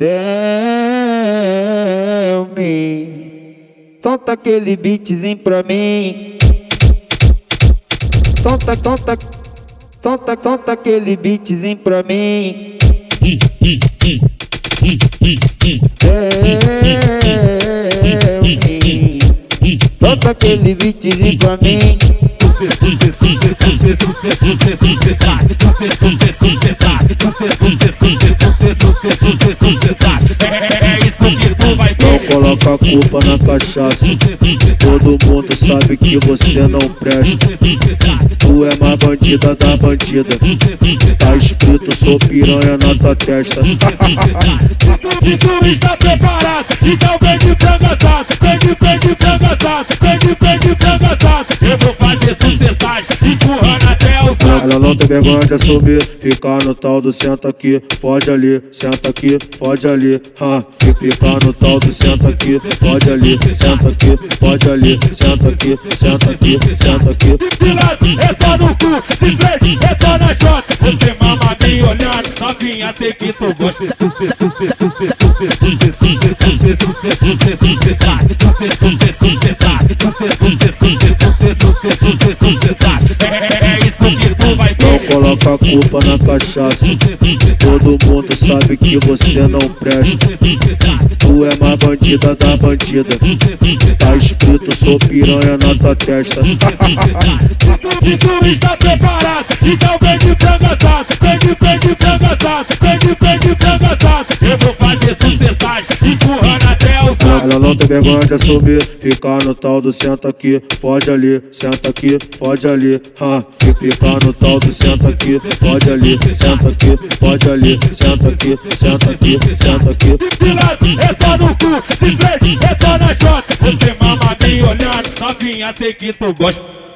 Tell me Solta aquele beatzinho pra mim Solta, solta Solta, solta aquele beatzinho pra mim Solta aquele beatzinho pra mim coloca a culpa na cachaça. Todo mundo sabe que você não presta. Tu é mais bandida da bandida. Tá escrito sou piranha na tua testa. Se tu está preparado, então vem de franga assado, vem de, vem de franga assado, vem de, vem de franga assado. Eu vou sucessagem, empurrando até o santo. Ela não tem vergonha de assumir, ficar no tal do senta aqui, foge ali, senta aqui, foge ali, ha. E ficar no tal do senta aqui, foge ali, senta aqui, foge ali, senta aqui, senta aqui, senta aqui. De lado, é só no cu, de frente, é só na shot. Você mama me olhando, novinha, sei que tu gosta. É isso que tu vai Não coloca a culpa na cachaça. Todo mundo sabe que você não presta. Tu é mais bandida da bandida. Tá escrito sou piranha na tua testa. Se tu está preparado, então vem de franga assado, vem de, vem de assado, vem de, vem de assado. Eu vou fazer sucessagem, empurrando santo. Ela não tem vergonha de assumir, ficar no tal do senta aqui, foge ali, senta aqui, foge ali, ha. E ficar no tal do senta aqui, foge ali, senta aqui, foge ali, senta aqui, senta aqui, senta aqui. De lado, é só no cu, de frente, só na shot. Você mama me olhando, novinha, sei que tu gosta.